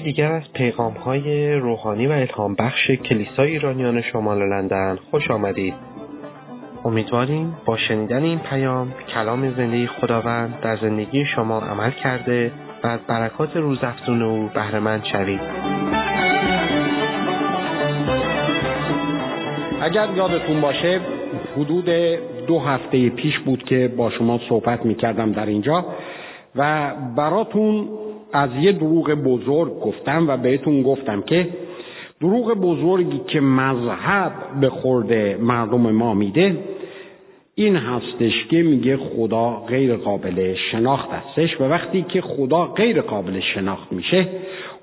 یکی دیگر از پیغام های روحانی و الهام بخش کلیسای ایرانیان شمال لندن خوش آمدید. امیدواریم با شنیدن این پیام کلام زندگی خداوند در زندگی شما عمل کرده و از برکات روزافزون او بهرهمند شوید. اگر یادتون باشه حدود دو هفته پیش بود که با شما صحبت می کردم در اینجا و براتون از یه دروغ بزرگ گفتم و بهتون گفتم که دروغ بزرگی که مذهب به خورده مردم ما میده این هستش که میگه خدا غیر قابل شناخت هستش و وقتی که خدا غیر قابل شناخت میشه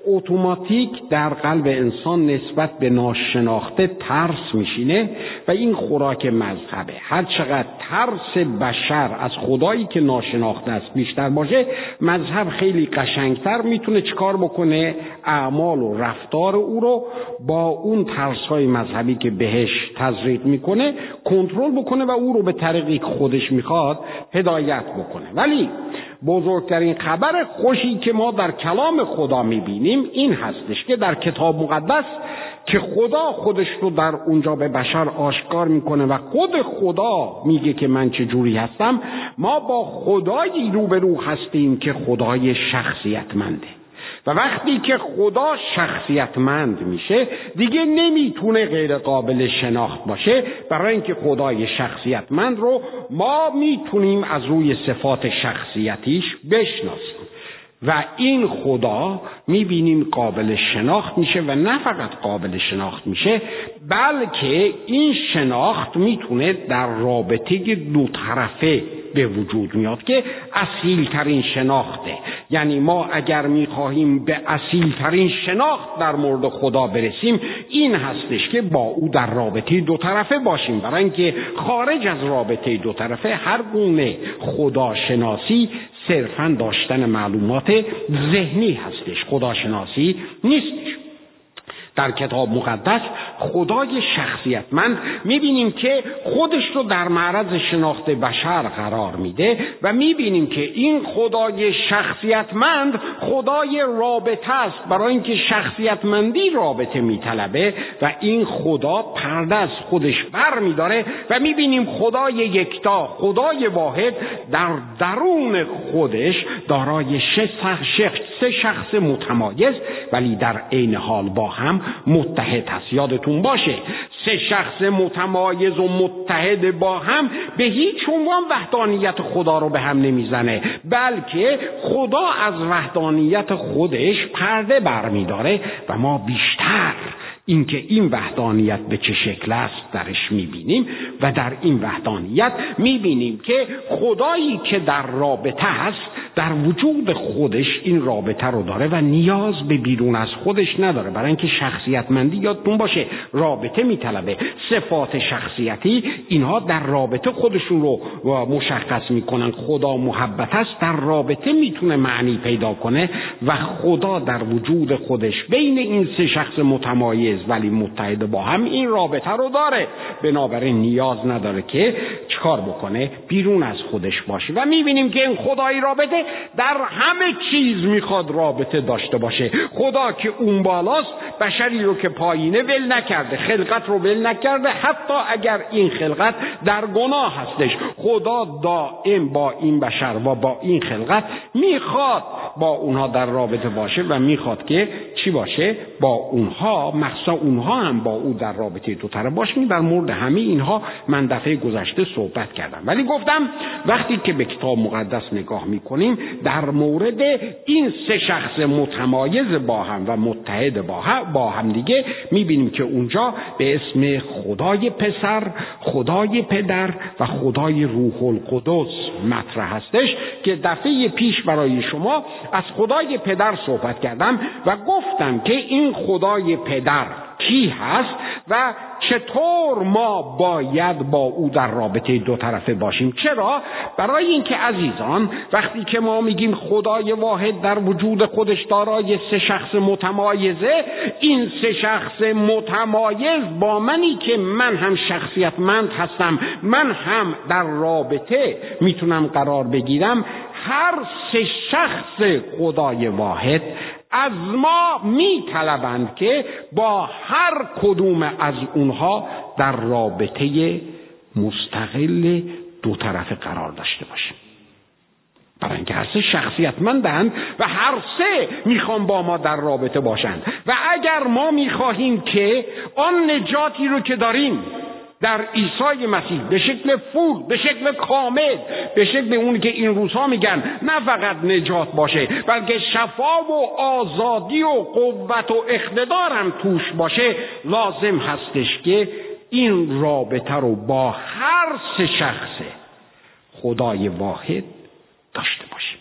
اتوماتیک در قلب انسان نسبت به ناشناخته ترس میشینه و این خوراک مذهبه. هر چقدر ترس بشر از خدایی که ناشناخته است بیشتر باشه مذهب خیلی قشنگتر می‌تونه چکار بکنه؟ اعمال و رفتار او رو با اون ترس های مذهبی که بهش تزریق می‌کنه کنترل بکنه و او رو به طریقی که خودش می‌خواد هدایت بکنه. ولی بزرگترین خبر خوشی که ما در کلام خدا می‌بینیم این هستش که در کتاب مقدس که خدا خودش رو در اونجا به بشر آشکار می‌کنه و خود خدا میگه که من چه جوری هستم ما با خدایی روبرو هستیم که خدای شخصیتمنده. و وقتی که خدا شخصیتمند میشه دیگه نمی‌تونه غیر قابل شناخت باشه. برای اینکه خدای شخصیتمند رو ما می‌تونیم از روی صفات شخصیتیش بشناسیم. و این خدا می‌بینیم قابل شناخت میشه و نه فقط قابل شناخت میشه بلکه این شناخت می‌تونه در رابطه دو طرفه به وجود میاد که اصیل ترین شناخته یعنی ما اگر می‌خواهیم به اصیل ترین شناخت در مورد خدا برسیم این هستش که با او در رابطه دو طرفه باشیم. برای اینکه خارج از رابطه دو طرفه هر گونه خداشناسی صرفا داشتن معلومات ذهنی هستش. خداشناسی نیستش. در کتاب مقدس خدای شخصیتمند می‌بینیم که خودش رو در معرض شناخت بشر قرار میده و می‌بینیم که این خدای شخصیتمند خدای رابطه است. برای اینکه شخصیتمندی رابطه میطلبه و این خدا پرده از خودش بر میداره و می‌بینیم خدای یکتا خدای واحد در درون خودش دارای سه شخص متمایز ولی در عین حال با هم متحد هست. یادتون باشه سه شخص متمایز و متحد با هم به هیچ عنوان وحدانیت خدا رو به هم نمی‌زنه بلکه خدا از وحدانیت خودش پرده برمیداره و ما بیشتر اینکه این وحدانیت به چه شکل است درش می‌بینیم و در این وحدانیت می‌بینیم که خدایی که در رابطه هست در وجود خودش این رابطه رو داره و نیاز به بیرون از خودش نداره. برای اینکه شخصیتمندی یادتون باشه رابطه میطلبه. صفات شخصیتی اینها در رابطه خودشون رو مشخص می‌کنن. خدا محبت است در رابطه می‌تونه معنی پیدا کنه و خدا در وجود خودش بین این سه شخص متمایز ولی متحد با هم این رابطه رو داره. بنابراین نیاز نداره که چکار بکنه؟ بیرون از خودش باشه. و می‌بینیم که این خدایی رابطه در همه چیز می‌خواد رابطه داشته باشه. خدا که اون بالاست بشری رو که پایینه ول نکرده خلقت رو ول نکرده حتی اگر این خلقت در گناه هستش. خدا دائم با این بشر و با این خلقت می‌خواد با اونها در رابطه باشه و می‌خواد که چی باشه؟ با اونها مخصوصا اونها هم با او در رابطه دو طرف باشیم در مورد همه اینها من دفعه گذشته صحبت کردم. ولی گفتم وقتی که به کتاب مقدس نگاه می‌کنیم در مورد این سه شخص متمایز با هم و متحد با هم, با هم دیگه می‌بینیم که اونجا به اسم خدای پسر خدای پدر و خدای روح القدس مطرح هستش که دفعه پیش برای شما از خدای پدر صحبت کردم و گفتم که این خدای پدر کی هست و چطور ما باید با او در رابطه دو طرفه باشیم؟ چرا؟ برای اینکه عزیزان وقتی که ما میگیم خدای واحد در وجود خودش دارای سه شخص متمایزه این سه شخص متمایز با منی که من هم شخصیتمند هستم من هم در رابطه می‌تونم قرار بگیرم هر سه شخص خدای واحد از ما میطلبند که با هر کدوم از اونها در رابطه مستقل دو طرفه قرار داشته باشیم. برای اینکه هر سه شخصیتمندند و هر سه می‌خوان با ما در رابطه باشند. و اگر ما می‌خواهیم که آن نجاتی رو که داریم در عیسی مسیح به شکل فول به شکل کامل به شکل اونی که این روزها میگن نه فقط نجات باشه بلکه شفا و آزادی و قوت و اقتدار هم توش باشه. لازم هستش که این رابطه رو با هر سه شخص خدای واحد داشته باشیم.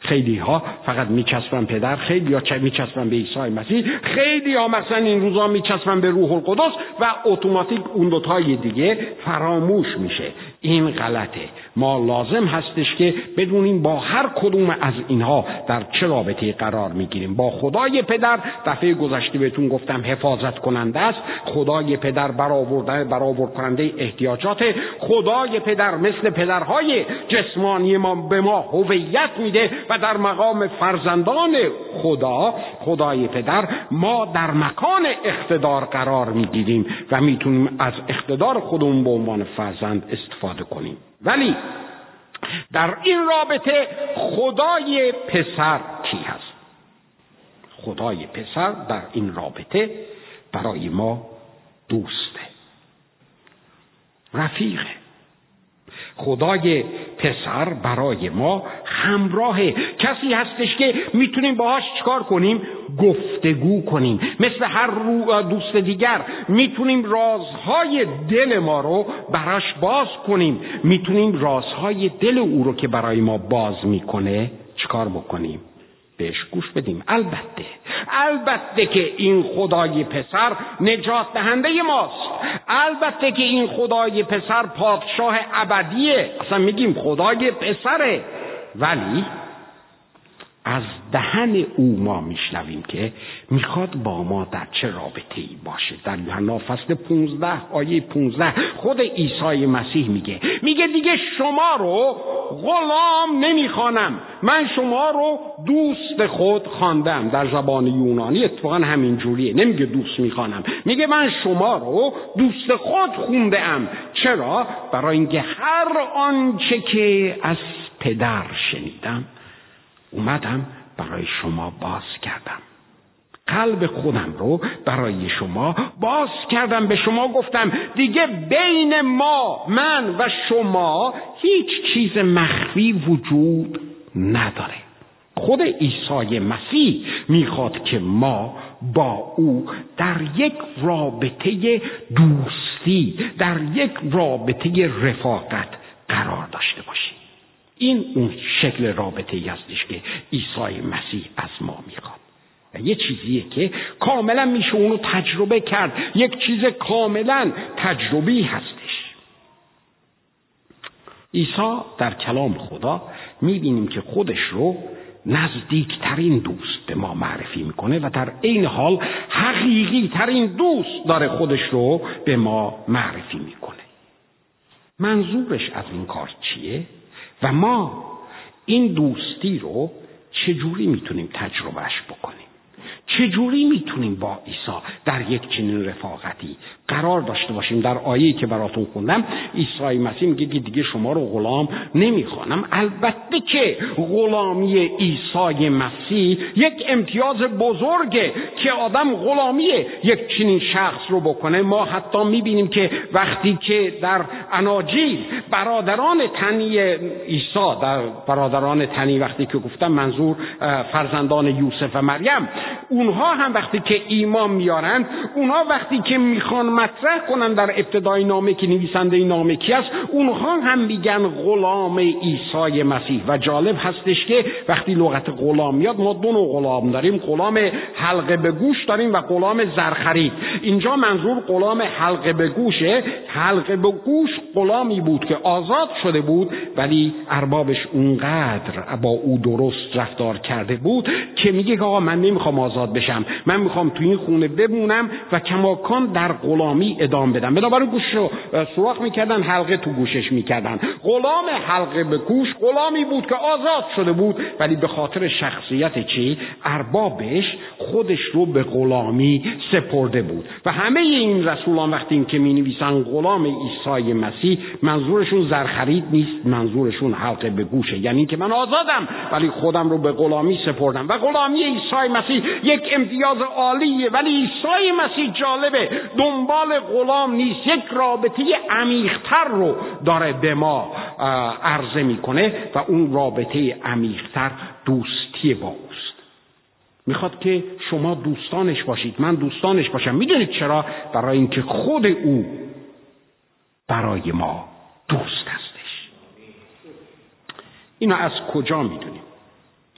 خیلی ها فقط میچسبن پدر خیلی ها میچسبن به عیسی مسیح خیلی ها مثلا این روزا میچسبن به روح القدس و اتوماتیک اون دوتای دیگه فراموش میشه. این غلطه. ما لازم هستش که بدونیم با هر کدوم از اینها در چه رابطه قرار می‌گیریم. با خدای پدر دفعه گذشته بهتون گفتم حفاظت کننده است. خدای پدر برآورده برآورد کننده احتیاجات. خدای پدر مثل پدرهای جسمانی ما به ما هویت میده و در مقام فرزندان خدا خدای پدر ما در مکان اقتدار قرار می‌گیریم و می‌تونیم از اقتدار خودمون به عنوان فرزند استفاده کنیم. ولی در این رابطه خدای پسر کی هست؟ خدای پسر در این رابطه برای ما دوسته. رفیقه. خدای پسر برای ما همراه کسی هستش که می‌تونیم باهاش چکار کنیم؟ گفتگو کنیم. مثل هر دوست دیگر می‌تونیم رازهای دل ما رو براش باز کنیم. می‌تونیم رازهای دل او رو که برای ما باز می‌کنه چکار بکنیم؟ بهش گوش بدیم. البته البته که این خدای پسر نجات دهنده ماست. البته که این خدای پسر پادشاه ابدیه. اصلا میگیم خدای پسره. ولی از دهن او ما میشنویم که می‌خواد با ما در چه رابطه ای باشه. در یوحنا فصل 15 آیه 15 خود عیسی مسیح میگه. میگه دیگه شما رو غلام نمی‌خوانم. من شما رو دوست خود خواندم. در زبان یونانی اتفاقا همین جوریه. نمیگه دوست می‌خوانم. میگه من شما رو دوست خود خونده ام چرا؟ برای اینکه هر آنچه که از پدر شنیدم اومدم برای شما باز کردم. قلب خودم رو برای شما باز کردم به شما گفتم دیگه بین ما من و شما هیچ چیز مخفی وجود نداره. خود عیسی مسیح می‌خواد که ما با او در یک رابطه دوستی در یک رابطه رفاقت این اون شکل رابطه ای هستش که عیسی مسیح از ما می‌خواد. یه چیزیه که کاملا میشه اونو تجربه کرد. یک چیز کاملا تجربی هستش. عیسی در کلام خدا می‌بینیم که خودش رو نزدیکترین دوست به ما معرفی می‌کنه و در عین حال حقیقی ترین دوست داره خودش رو به ما معرفی می‌کنه. منظورش از این کار چیه؟ و ما این دوستی رو چجوری می‌تونیم تجربهش بکنیم؟ چجوری می‌تونیم با عیسی در یک چنین رفاقتی قرار داشته باشیم؟ در آیه‌ای که براتون خوندم عیسی مسیح میگه که دیگه شما رو غلام نمی‌خوانم. البته که غلامی عیسی مسیح یک امتیاز بزرگه که آدم غلامی یک چنین شخص رو بکنه. ما حتی می‌بینیم که وقتی که در اناجیل برادران تنی عیسی در برادران تنی وقتی که گفتم منظور فرزندان یوسف و مریم اونها هم وقتی که ایمان میارند اونها وقتی که می‌خوان مطرح کنن در ابتدای نامه که نویسنده نامه کی است اونها هم میگن غلام عیسی مسیح. و جالب هستش که وقتی لغت غلام میاد ما دو نوع غلام داریم غلام حلقه به گوش داریم و غلام زرخرید اینجا منظور غلام حلقه به گوشه حلقه به گوش غلامی بود که آزاد شده بود ولی اربابش اونقدر با او درست رفتار کرده بود که میگه آقا من نمی‌خوام آزاد بشم. من می‌خوام تو این خونه بمونم و کماکان در غلامی ادامه بدم. بنابراین گوش رو سوراخ می‌کردن حلقه تو گوشش می‌کردن. غلام حلقه به گوش غلامی بود که آزاد شده بود. ولی به خاطر شخصیت چی؟ اربابش خودش رو به غلامی سپرده بود. و همه این رسولان وقتی این که می نویسن غلام عیسی مسیح منظورشون زرخرید نیست منظورشون حلقه به گوشه. یعنی که من آزادم ولی خودم رو به غلامی سپردم. و غلامی عیسی مسیح یک امتیاز عالیه ولی عیسی مسیح جالبه. دنبال غلام نیست یک رابطه عمیقتر رو داره به ما عرضه می‌کنه و اون رابطه عمیقتر دوستی با اوست. می‌خواد که شما دوستانش باشید من دوستانش باشم. می‌دونید چرا؟ برای اینکه خود او برای ما دوست هستش. اینو از کجا می‌دونیم؟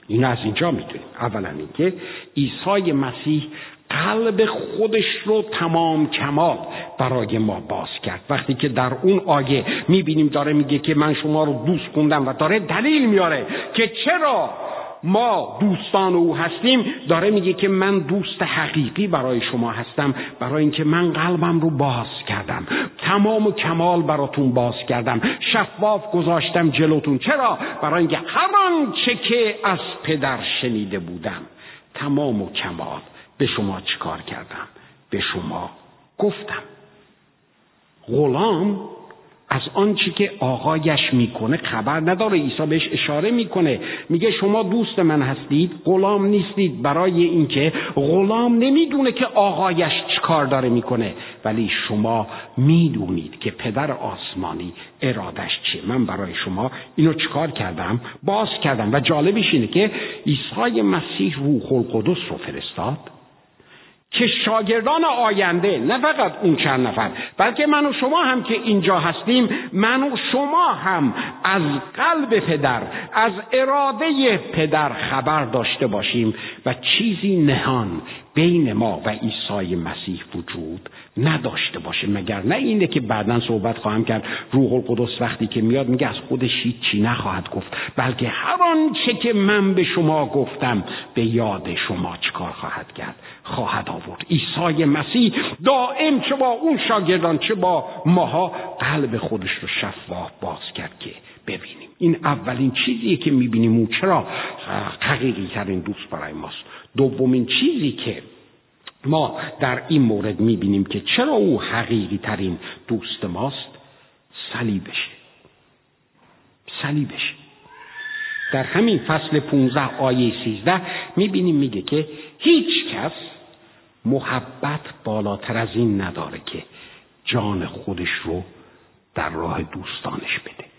اینو از اینجا می‌دونیم. اولا اینکه عیسی مسیح قلب خودش رو تمام کمال برای ما باز کرد. وقتی که در اون آیه می‌بینیم داره میگه که من شما رو دوست کندم و داره دلیل میاره که چرا ما دوستان او هستیم داره میگه که من دوست حقیقی برای شما هستم برای اینکه من قلبم رو باز کردم. تمام و کمال براتون باز کردم. شفاف گذاشتم جلوتون. چرا؟ برای اینکه هر آنچه که از پدر شنیده بودم تمام و کمال به شما چیکار کردم؟ به شما گفتم. غلام از آنچه که آقایش می‌کنه خبر نداره. عیسی بهش اشاره می‌کنه. میگه شما دوست من هستید غلام نیستید. برای اینکه غلام نمی‌دونه که آقایش چیکار داره می‌کنه. ولی شما می‌دونید که پدر آسمانی ارادش چیه. من برای شما اینو چیکار کردم؟ باز کردم. و جالبش اینه که عیسی مسیح روح القدس رو فرستاد. که شاگردان آینده نه فقط اون چند نفر بلکه من و شما هم که اینجا هستیم من و شما هم از قلب پدر از اراده پدر خبر داشته باشیم و چیزی نهان بین ما و عیسی مسیح وجود نداشته باشه مگر نه اینه که بعدا صحبت خواهم کرد. روح القدس وقتی که میاد میگه از خودش هیچی نخواهد گفت بلکه هر آنچه که من به شما گفتم به یاد شما چکار خواهد کرد؟ خواهد آورد. عیسی مسیح دائم چه با اون شاگردان چه با ماها قلب خودش رو شفاف باز کرد که ببینیم. این اولین چیزیه که می‌بینیم. او چرا؟ حقیقی ترین دوست برای ماست. دومین چیزی که ما در این مورد می‌بینیم که چرا او حقیقی ترین دوست ماست صلیبشه صلیبشه در همین فصل 15 آیه 13 می‌بینیم میگه که هیچ کس محبت بالاتر از این نداره که جان خودش رو در راه دوستانش بده.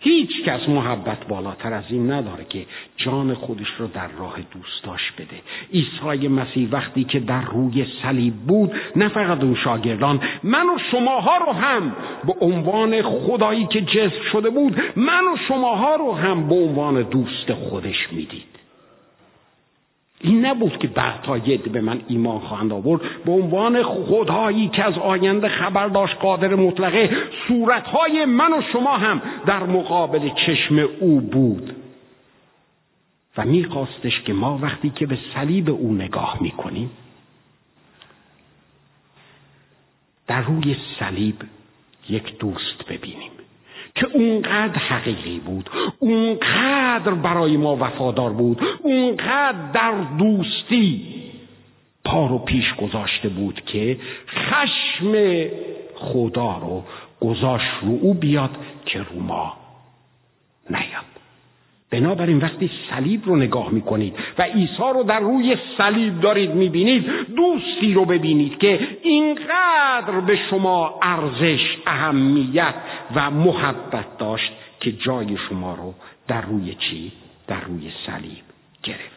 هیچ کس محبت بالاتر از این نداره که جان خودش رو در راه دوستاش بده. عیسی مسیح وقتی که در روی صلیب بود نه فقط اون شاگردان من و شماها رو هم به عنوان خدایی که جذب شده بود من و شماها رو هم به عنوان دوست خودش می‌دید. این نبود که بعدها ید به من ایمان خواهند آورد. به عنوان خدایی که از آینده خبر داشت قادر مطلقه صورتهای من و شما هم در مقابل چشم او بود. و میخواستش که ما وقتی که به صلیب او نگاه می‌کنیم در روی صلیب یک دوست ببینیم. که اونقدر حقیقی بود اونقدر برای ما وفادار بود اونقدر در دوستی پا رو پیش گذاشته بود که خشم خدا رو گذاشت رو او بیاد که رو ما نیاد. بنابراین وقتی صلیب رو نگاه می‌کنید و عیسی رو در روی صلیب دارید می‌بینید دوستی رو ببینید که اینقدر به شما ارزش اهمیت و محبت داشت که جای شما رو در روی چی؟ در روی صلیب گرفت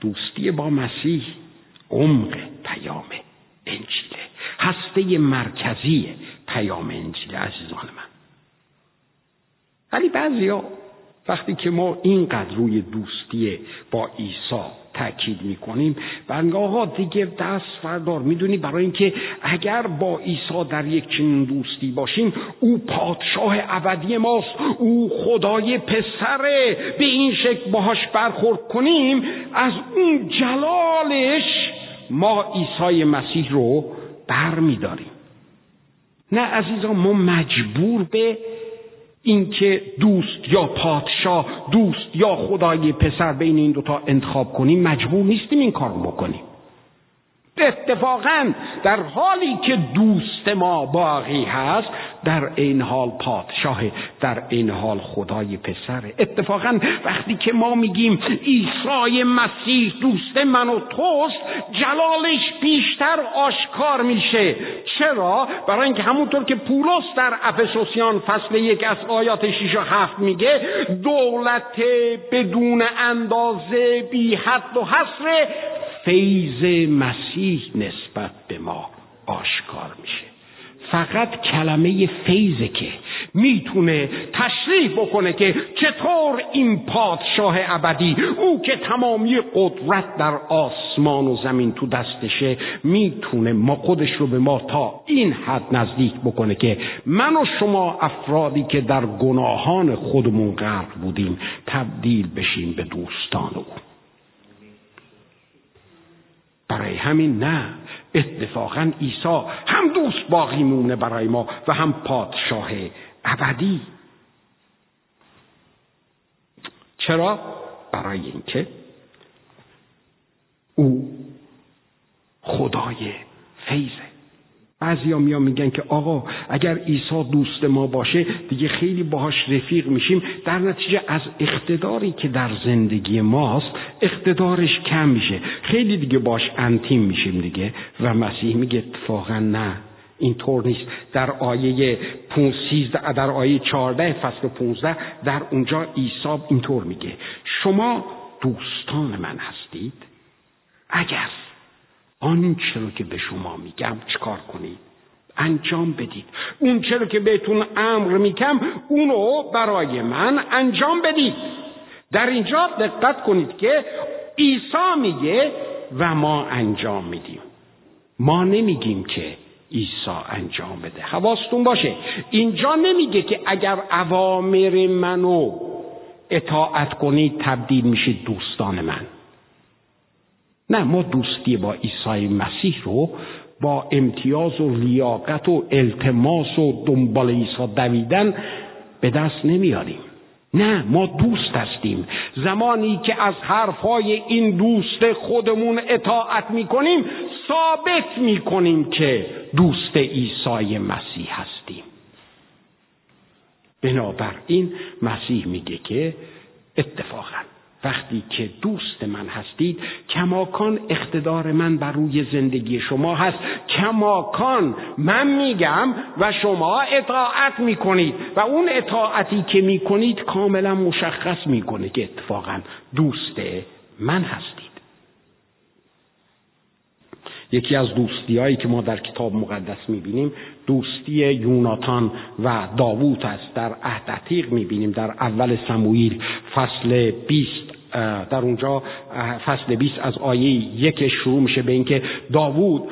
دوستی با مسیح عمق پیام انجیله هسته مرکزی پیام انجیل عزیزان من ولی بعضیا وقتی که ما اینقدر روی دوستی با عیسی تاکید می‌کنیم بنگاه آقا دیگه دست فردار می‌دونی برای اینکه اگر با عیسی در یک چنین دوستی باشیم او پادشاه ابدی ماست او خدای پسره. به این شکل باهاش برخورد کنیم از اون جلالش ما عیسی مسیح رو بر میداریم نه عزیزان ما مجبور به اینکه دوست یا پادشاه دوست یا خدای پسر بین این دوتا انتخاب کنیم مجبور نیستیم این کار بکنیم. اتفاقا در حالی که دوست ما باقی هست در این حال پادشاه در این حال خدای پسره اتفاقا وقتی که ما میگیم عیسی مسیح دوست من و توست جلالش بیشتر آشکار میشه. چرا؟ برای اینکه همونطور که پولس در افسوسیان فصل یک از آیات 6 و 7 میگه دولت بدون اندازه بی حد و حصر فیض مسیح نسبت به ما آشکار میشه. فقط کلمه فیضه که می‌تونه تشریح بکنه که چطور این پادشاه ابدی او که تمامی قدرت در آسمان و زمین تو دستشه می‌تونه ما خودش رو به ما تا این حد نزدیک بکنه که من و شما افرادی که در گناهان خودمون غرق بودیم تبدیل بشیم به دوستان او. برای همین نه اتفاقا عیسی هم دوست باقی مونه برای ما و هم پادشاه ابدی. چرا؟ برای اینکه او خدای فیضه بعضی ها میگن که آقا اگر عیسی دوست ما باشه دیگه خیلی باهاش رفیق میشیم در نتیجه از اقتداری که در زندگی ماست اقتدارش کم میشه. خیلی دیگه باش انتیم میشیم دیگه. و مسیح میگه اتفاقا نه اینطور نیست. در آیه 13 در آیه 14 فصل 15 در اونجا عیسی اینطور میگه. شما دوستان من هستید؟ اگر آنچه رو که به شما میگم چکار کنید انجام بدید. اون چرا که بهتون امر میکم اونو برای من انجام بدید. در اینجا دقت کنید که عیسی میگه و ما انجام میدیم. ما نمیگیم که عیسی انجام بده. حواستون باشه. اینجا نمیگه که اگر اوامر منو اطاعت کنید تبدیل میشید دوستان من. نه ما دوستی با عیسی مسیح رو با امتیاز و لیاقت و التماس و دنبال عیسی دویدن به دست نمیاریم. نه ما دوست هستیم. زمانی که از حرفهای این دوست خودمون اطاعت می‌کنیم ثابت می‌کنیم که دوست عیسی مسیح هستیم. بنابراین مسیح میگه که اتفاقا وقتی که دوست من هستید کماکان اقتدار من بر روی زندگی شما هست. کماکان من میگم و شما اطاعت می‌کنید و اون اطاعتی که می‌کنید کاملا مشخص می‌کنه که اتفاقا دوست من هستید. یکی از دوستی هایی که ما در کتاب مقدس می‌بینیم دوستی یوناتان و داوود است. در عهد عتیق می‌بینیم در اول سموئیل فصل 20 در اونجا فصل 20 از آیه یک شروع میشه به اینکه داوود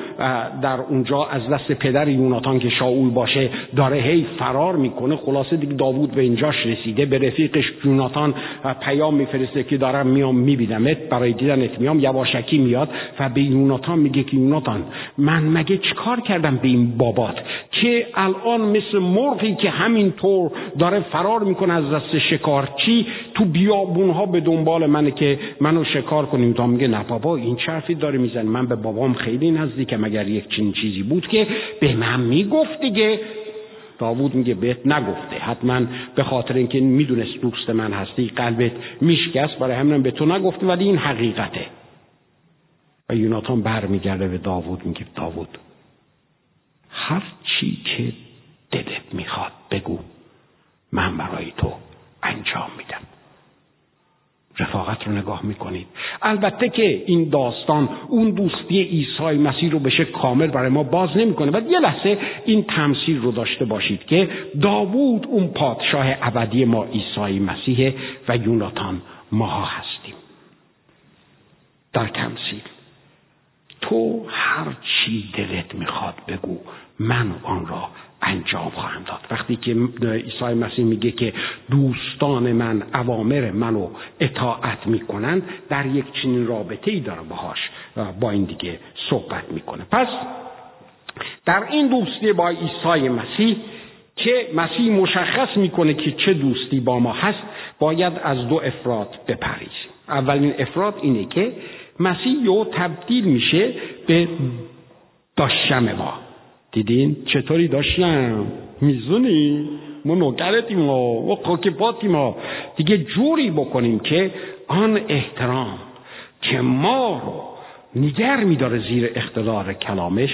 در اونجا از دست پدر یوناتان که شاول باشه داره هی فرار می‌کنه. خلاصه دیگه داوود به اینجاش رسیده. به رفیقش یوناتان پیام میفرسته که دارم میام میبینمت. برای دیدنت میام. یواشکی میاد و به یوناتان میگه که یوناتان من مگه چیکار کردم به این بابات؟ که الان مثل مرغی که همینطور داره فرار می‌کنه از دست شکارچی تو بیابونها به دنبال منه که منو شکار کنیم. تا میگه نه بابا این چرفی داره میزن من به بابام خیلی نزدیکم. اگر یک چنین چیزی بود که به من می‌گفت دیگه داوود میگه بهت نگفته. حتما به خاطر اینکه می‌دونست دوست من هستی قلبت میشکست. برای همین به تو نگفته ولی این حقیقته. و یوناتان برمیگرده به داوود میگه داوود هر چی که دلت می‌خواد بگو من برای تو انجام میدم. رفاقت رو نگاه می‌کنید. البته که این داستان اون دوستی عیسی مسیح رو بشه کامل برای ما باز نمی‌کنه. و یه لحظه این تمثیل رو داشته باشید که داوود اون پادشاه ابدی ما عیسی مسیح و یوناتان ماها هستیم. در تمثیل تو هر چی دلت می‌خواد بگو من آن را انجام خواهم داد. وقتی که عیسی مسیح میگه که دوستان من اوامر منو اطاعت می‌کنند در یک چنین رابطه ای داره باهاش با این دیگه صحبت می‌کنه. پس در این دوستی با عیسی مسیح که مسیح مشخص می‌کنه که چه دوستی با ما هست باید از دو افراد بپریزیم اولین افراد اینه که مسیح یو تبدیل میشه به داشتم ما. دیدین؟ چطوری داشتم؟ میزونی؟ ما نوکرتیم ما و خاکپاتیم ما دیگه جوری بکنیم که آن احترام که ما رو نگر میداره زیر اختدار کلامش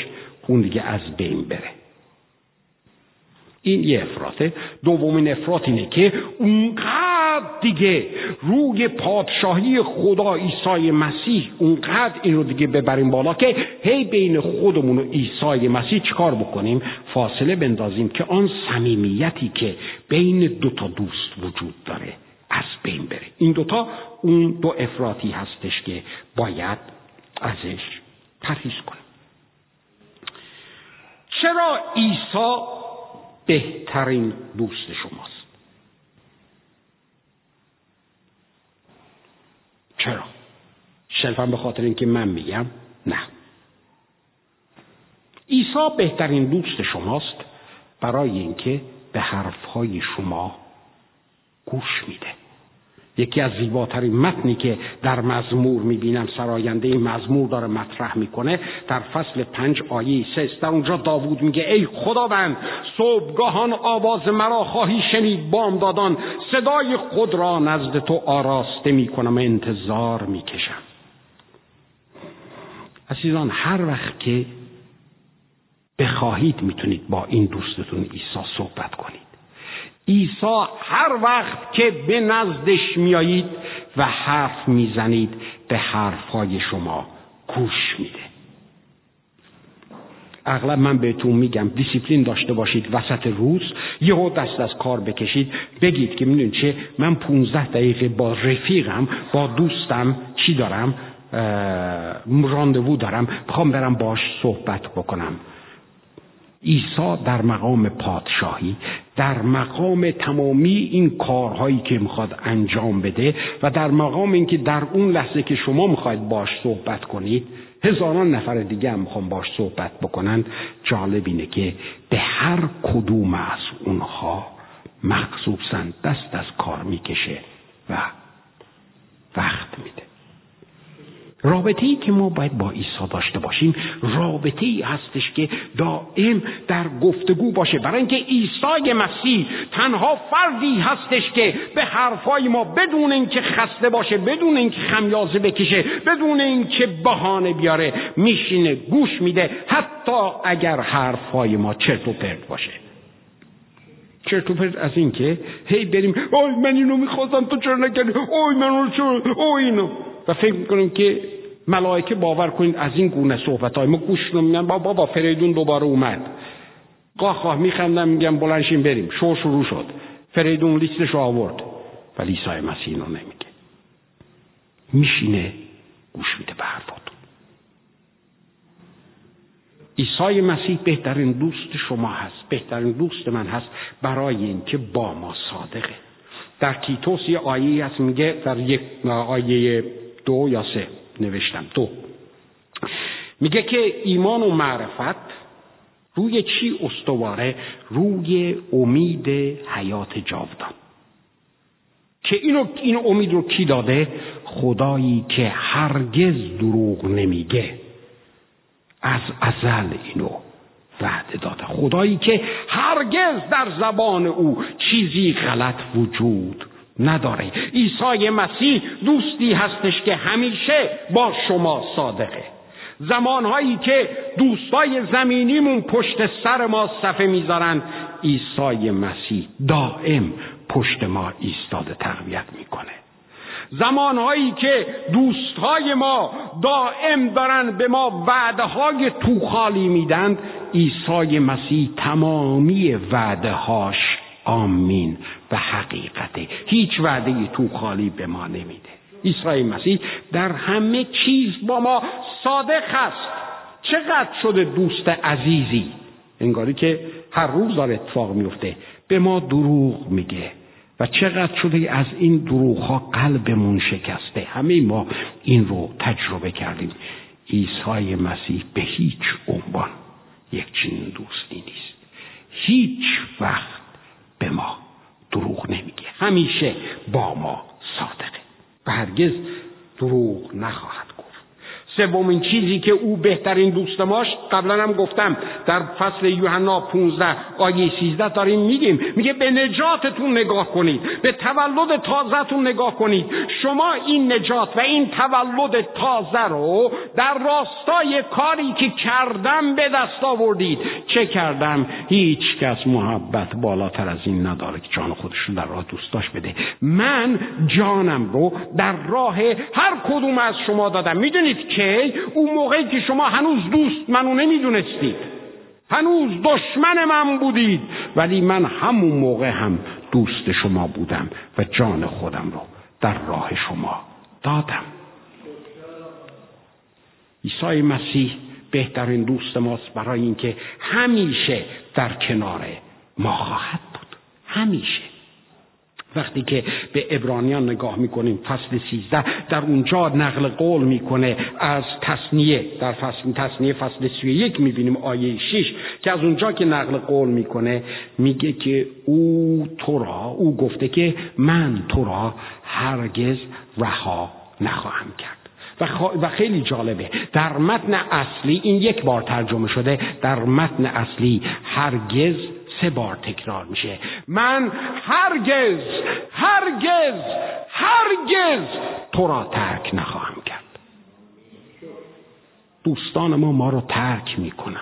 اون دیگه از بین بره. این یه افراطه. دومین افراط اینه که اونقدر دیگه. روی پادشاهی خدا عیسی مسیح اونقدر این رو دیگه ببریم بالا که هی بین خودمون و عیسی مسیح چکار بکنیم؟ فاصله بندازیم که آن صمیمیتی که بین دو تا دوست وجود داره از بین بره. این دوتا اون دو افراطی هستش که باید ازش پرهیز کنیم. چرا عیسی بهترین دوست شماست؟ چرا؟ شلفم به خاطر اینکه من میگم نه. عیسی بهترین دوست شماست برای اینکه به حرفهای شما گوش میده. یکی از زیباترین متنی که در مزمور می‌بینم سراینده این مزمور داره مطرح می‌کنه در فصل پنج آیه سه در اونجا داوود میگه ای خداوند صبحگاهان آواز مرا خواهی شنید بامدادان صدای خود را نزد تو آراسته می‌کنم انتظار می‌کشم. عزیزان هر وقت که بخواهید می‌تونید با این دوستتون عیسی صحبت کنید. عیسی هر وقت که به نزدش میایید و حرف می‌زنید به حرفهای شما گوش میده. اغلب من بهتون میگم دیسیپلین داشته باشید وسط روز یهو دست از کار بکشید بگید که می‌دونید چه؟ من 15 دقیقه با رفیقم با دوستم چی دارم؟ راندوو دارم می‌خوام برم باش صحبت بکنم. عیسی در مقام پادشاهی در مقام تمامی این کارهایی که می‌خواد انجام بده و در مقام اینکه در اون لحظه که شما می‌خواید باش صحبت کنید هزاران نفر دیگه هم می‌خوام باش صحبت بکنند جالب اینه که به هر کدوم از اونها مخصوصا دست از کار می‌کشه و وقت میده. رابطه ای که ما باید با عیسی داشته باشیم رابطه ای هستش که دائم در گفتگو باشه. برای اینکه عیسی مسیح تنها فردی هستش که به حرفای ما بدون اینکه خسته باشه بدون اینکه خمیازه بکشه بدون اینکه بهانه بیاره میشینه گوش میده حتی اگر حرفای ما چرت و پرت باشه. چرت و پرت از اینکه هی بریم اوی من اینو می‌خواستم تو چرا نکردی؟ اوی من چرا؟ اوی اینو. و فکر می‌کنیم که ملائکه باور کنید از این گونه صحبت های ما گوش رو میگن بابا با فریدون دوباره اومد. قاه خواه میخندم میگم بلنشین بریم. شو شروع شد. فریدون لیستش رو آورد. ولی عیسی مسیح رو نمیگه. میشینه گوش میده به حرفاتون. عیسی مسیح بهترین دوست شما هست. بهترین دوست من هست برای اینکه با ما صادقه. در کیتوس یه آیه هست میگه در یک آیه دو یا سه. نوشتم. دو میگه که ایمان و معرفت روی چی استواره؟ روی امید حیات جاودان. که اینو این امید رو کی داده؟ خدایی که هرگز دروغ نمیگه. از ازل اینو وعده داده. خدایی که هرگز در زبان او چیزی غلط وجود نداره. عیسی مسیح دوستی هستش که همیشه با شما صادقه. زمانهایی که دوستای زمینیمون پشت سر ما صفه می‌ذارن عیسی مسیح دائم پشت ما ایستاده تقویت می‌کنه. زمانهایی که دوستهای ما دائم دارن به ما وعده های توخالی میدن عیسی مسیح تمامی وعده هاش آمین و حقیقته. هیچ وعده تو خالی به ما نمیده. عیسی مسیح در همه چیز با ما صادق است. چقدر شده دوست عزیزی؟ انگاری که هر روز داره اتفاق میفته. به ما دروغ میگه. و چقدر شده از این دروغ ها قلبمون شکسته. همه ما این رو تجربه کردیم. عیسی مسیح به هیچ عنوان یک چنین دوستی نیست. هیچ وقت به ما دروغ نمیگه. همیشه با ما صادقه. و هرگز دروغ نخواهد سومین چیزی که او بهترین دوست ماست قبلا هم گفتم در فصل یوحنا 15 آیه 13 داریم میگیم. میگه به نجاتتون نگاه کنید به تولد تازهتون نگاه کنید. شما این نجات و این تولد تازه رو در راستای کاری که کردم به دست آوردید. چه کردم؟ هیچ کس محبت بالاتر از این نداره که جان خودش در راه دوست داشت بده. من جانم رو در راه هر کدوم از شما دادم. می‌دونید که اون موقعی که شما هنوز دوست منو نمی‌دونستید. هنوز دشمن من بودید. ولی من همون موقع هم دوست شما بودم و جان خودم رو در راه شما دادم. عیسی مسیح بهترین دوست ماست برای اینکه همیشه در کنار ما خواهد بود. همیشه. وقتی که به ابرانیان نگاه می‌کنیم فصل سیزده در اونجا نقل قول می‌کنه از تصنیه در فصل تصنیه فصل سی یک می‌بینیم آیه شش که از اونجا که نقل قول می‌کنه میگه که او تو را او گفته که من تو را هرگز رها نخواهم کرد. و, خیلی جالبه در متن اصلی این یک بار ترجمه شده در متن اصلی هرگز سه بار تکرار میشه. من هرگز هرگز هرگز تو را ترک نخواهم کرد. دوستان ما ما رو ترک می‌کنند.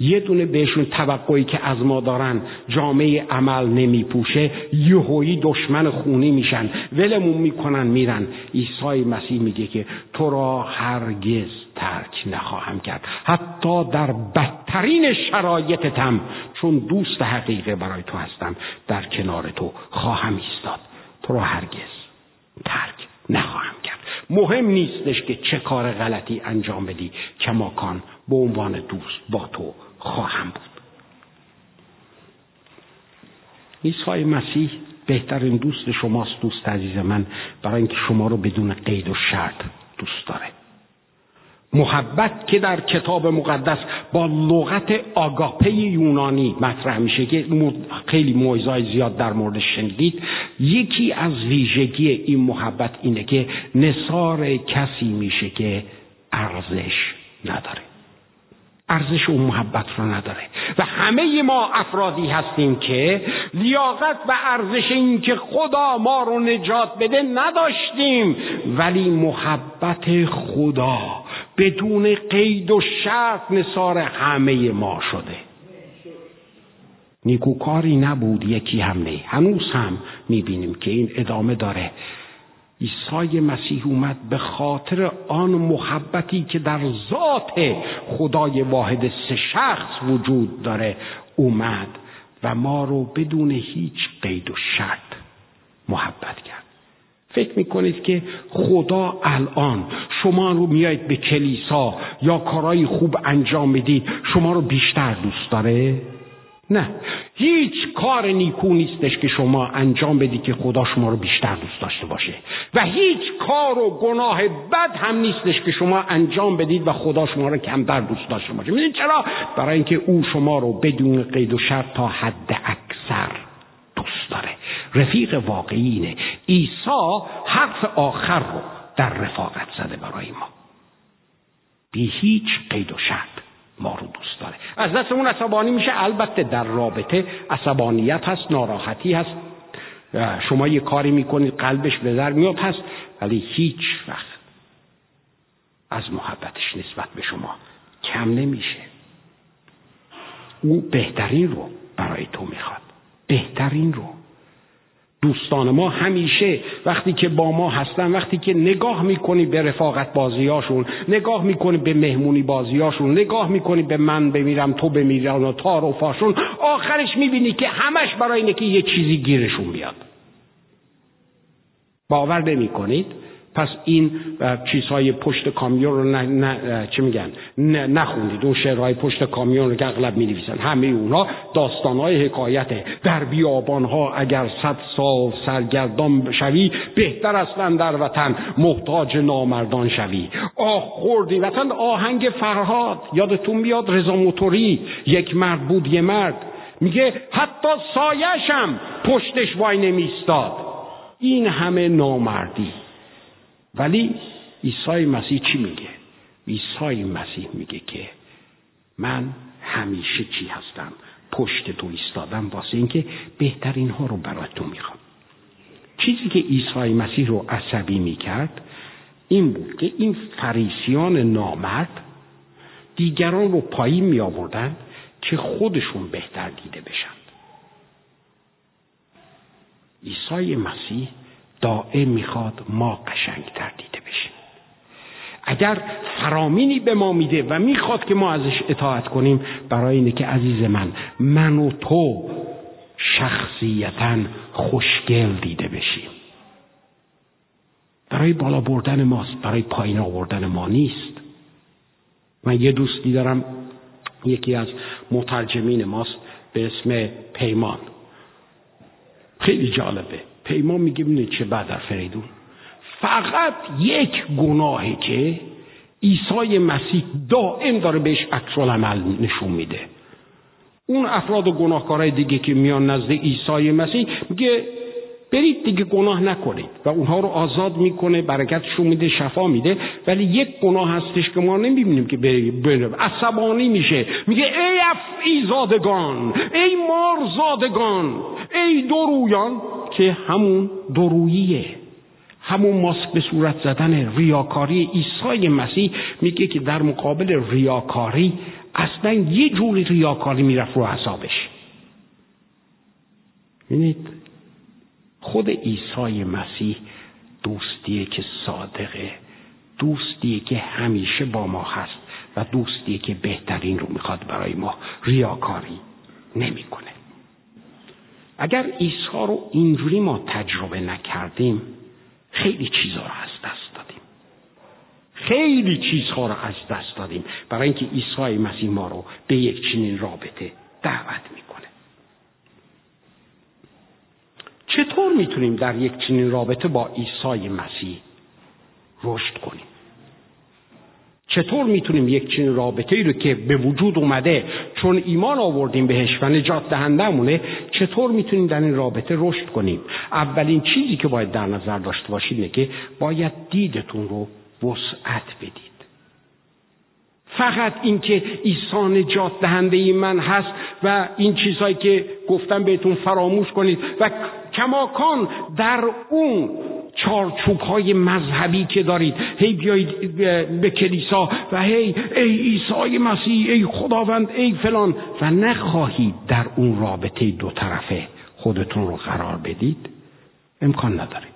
یه دونه بهشون توقعی که از ما دارن جامعه عمل نمیپوشه یهویی دشمن خونی میشن. ولمون می‌کنن میرن. عیسی مسیح میگه که تو را هرگز ترک نخواهم کرد. حتی در بدترین شرایطتم چون دوست حقیقه برای تو هستم در کنار تو خواهم ایستاد. تو را هرگز ترک نخواهم کرد. مهم نیستش که چه کار غلطی انجام بدی. کماکان به عنوان دوست با تو خواهم بود. عیسی مسیح بهترین دوست شماست دوست عزیز من. برای اینکه شما رو بدون قید و شرط دوست داره. محبت که در کتاب مقدس با لغت آگاپه یونانی مطرح میشه که خیلی موعظه‌های زیاد در مورد شنیدید. یکی از ویژگی این محبت اینه که نصار کسی میشه که ارزش نداره. ارزش اون محبت رو نداره. و همه ما افرادی هستیم که لیاقت و ارزش این که خدا ما رو نجات بده نداشتیم ولی محبت خدا بدون قید و شرط نصار همه ما شده. نیکوکاری نبود یکی هم نه. هنوز هم می‌بینیم که این ادامه داره. عیسی مسیح اومد به خاطر آن محبتی که در ذات خدای واحد سه شخص وجود داره اومد و ما رو بدون هیچ قید و شرط محبت کرد. فکر می‌کنید که خدا الان شما رو میایید به کلیسا یا کارهای خوب انجام می‌دید شما رو بیشتر دوست داره؟ نه هیچ کار نیکو نیستش که شما انجام بدید که خدا شما رو بیشتر دوست داشته باشه. و هیچ کار و گناه بد هم نیستش که شما انجام بدید و خدا شما رو کمتر دوست داشته باشه. می‌دونید چرا؟ برای اینکه او شما رو بدون قید و شرط تا حد اکثر رفیق واقعی اینه عیسی حرف آخر رو در رفاقت زده برای ما. بی هیچ قید و شرط ما رو دوست داره. از دست اون عصبانی میشه. البته در رابطه عصبانیت هست ناراحتی هست. شما یه کاری می‌کنید قلبش به در میاد هست ولی هیچ وقت از محبتش نسبت به شما کم نمیشه. او بهترین رو برای تو می‌خواد. بهترین رو. دوستان ما همیشه وقتی که با ما هستن وقتی که نگاه می‌کنی به رفاقت بازیاشون نگاه می‌کنی به مهمونی بازیاشون نگاه می‌کنی به من بمیرم تو بمیرم و تار و فاشون آخرش می‌بینی که همش برای اینه یه چیزی گیرشون بیاد. باور نمی کنید پس این چیزهای پشت کامیون رو نه, نه چی میگن؟ نه نخوندید. اون شعرهای پشت کامیون رو که اغلب می نویسن همه اونا داستانهای حکایته. در بیابانها اگر صد سال سرگردان شوی بهتر اصلا در وطن محتاج نامردان شوی. آه خوردی وطن آهنگ فرهاد. یادتون میاد رضا موتوری؟ یک مرد بود یه مرد. میگه حتی سایشم پشتش وای نمیستاد این همه نامردی. ولی عیسی مسیح چی میگه؟ عیسی مسیح میگه که من همیشه چی هستم؟ پشت تو ایستادم واسه اینکه بهترین ها رو برای تو می‌خوام. چیزی که عیسی مسیح رو عصبی می‌کرد این بود که این فریسیان نامرد دیگران رو پایین می آوردن که خودشون بهتر دیده بشند عیسی مسیح دائم می‌خواد ما قشنگتر دیده بشیم. اگر فرامینی به ما میده و می‌خواد که ما ازش اطاعت کنیم برای اینه که عزیز من من و تو شخصیتا خوشگل دیده بشیم. برای بالا بردن ماست برای پایین آوردن ما نیست. من یه دوستی دارم یکی از مترجمین ماست به اسم پیمان. خیلی جالبه. پیمان میگه بینه چه بدر فریدون؟ فقط یک گناهی که عیسی مسیح دائم داره بهش عکس عمل نشون میده. اون افراد و گناهکارای دیگه که میان نزد عیسی مسیح میگه برید دیگه گناه نکنید و اونها رو آزاد می‌کنه برکتشون میده شفا میده. ولی یک گناه هستش که ما نمی‌بینیم که بریم عصبانی میشه. میگه ای افعی زادگان ای مار زادگان ای درویان که همون دروییه. همون ماسک به صورت زدن ریاکاری عیسی مسیح میگه که در مقابل ریاکاری اصلا یه جوری ریاکاری می‌رفت رو حسابش. ببینید خود عیسی مسیح دوستیه که صادقه دوستیه که همیشه با ما هست و دوستیه که بهترین رو می‌خواد برای ما. ریاکاری نمی‌کنه. اگر عیسی رو اینجوری ما تجربه نکردیم خیلی چیزها رو از دست دادیم. خیلی چیزها رو از دست دادیم. برای اینکه عیسی مسیح ما رو به یک چنین رابطه دعوت می‌کنه. چطور می‌تونیم در یک چنین رابطه با عیسی مسیح رشد کنیم؟ چطور می‌تونیم یک چنین رابطه ای رو که به وجود اومده چون ایمان آوردیم بهش و نجات دهندمونه چطور می‌تونیم در این رابطه رشد کنیم؟ اولین چیزی که باید در نظر داشته باشید اینه که باید دیدتون رو وسعت بدید. فقط اینکه عیسی نجات دهنده ای من هست و این چیزهایی که گفتم بهتون فراموش کنید و کماکان در اون چارچوب های مذهبی که دارید. هی بیایید به کلیسا و هی ای عیسی مسیح ای خداوند ای فلان. و نخواهید در اون رابطه دو طرفه خودتون رو قرار بدید. امکان نداره.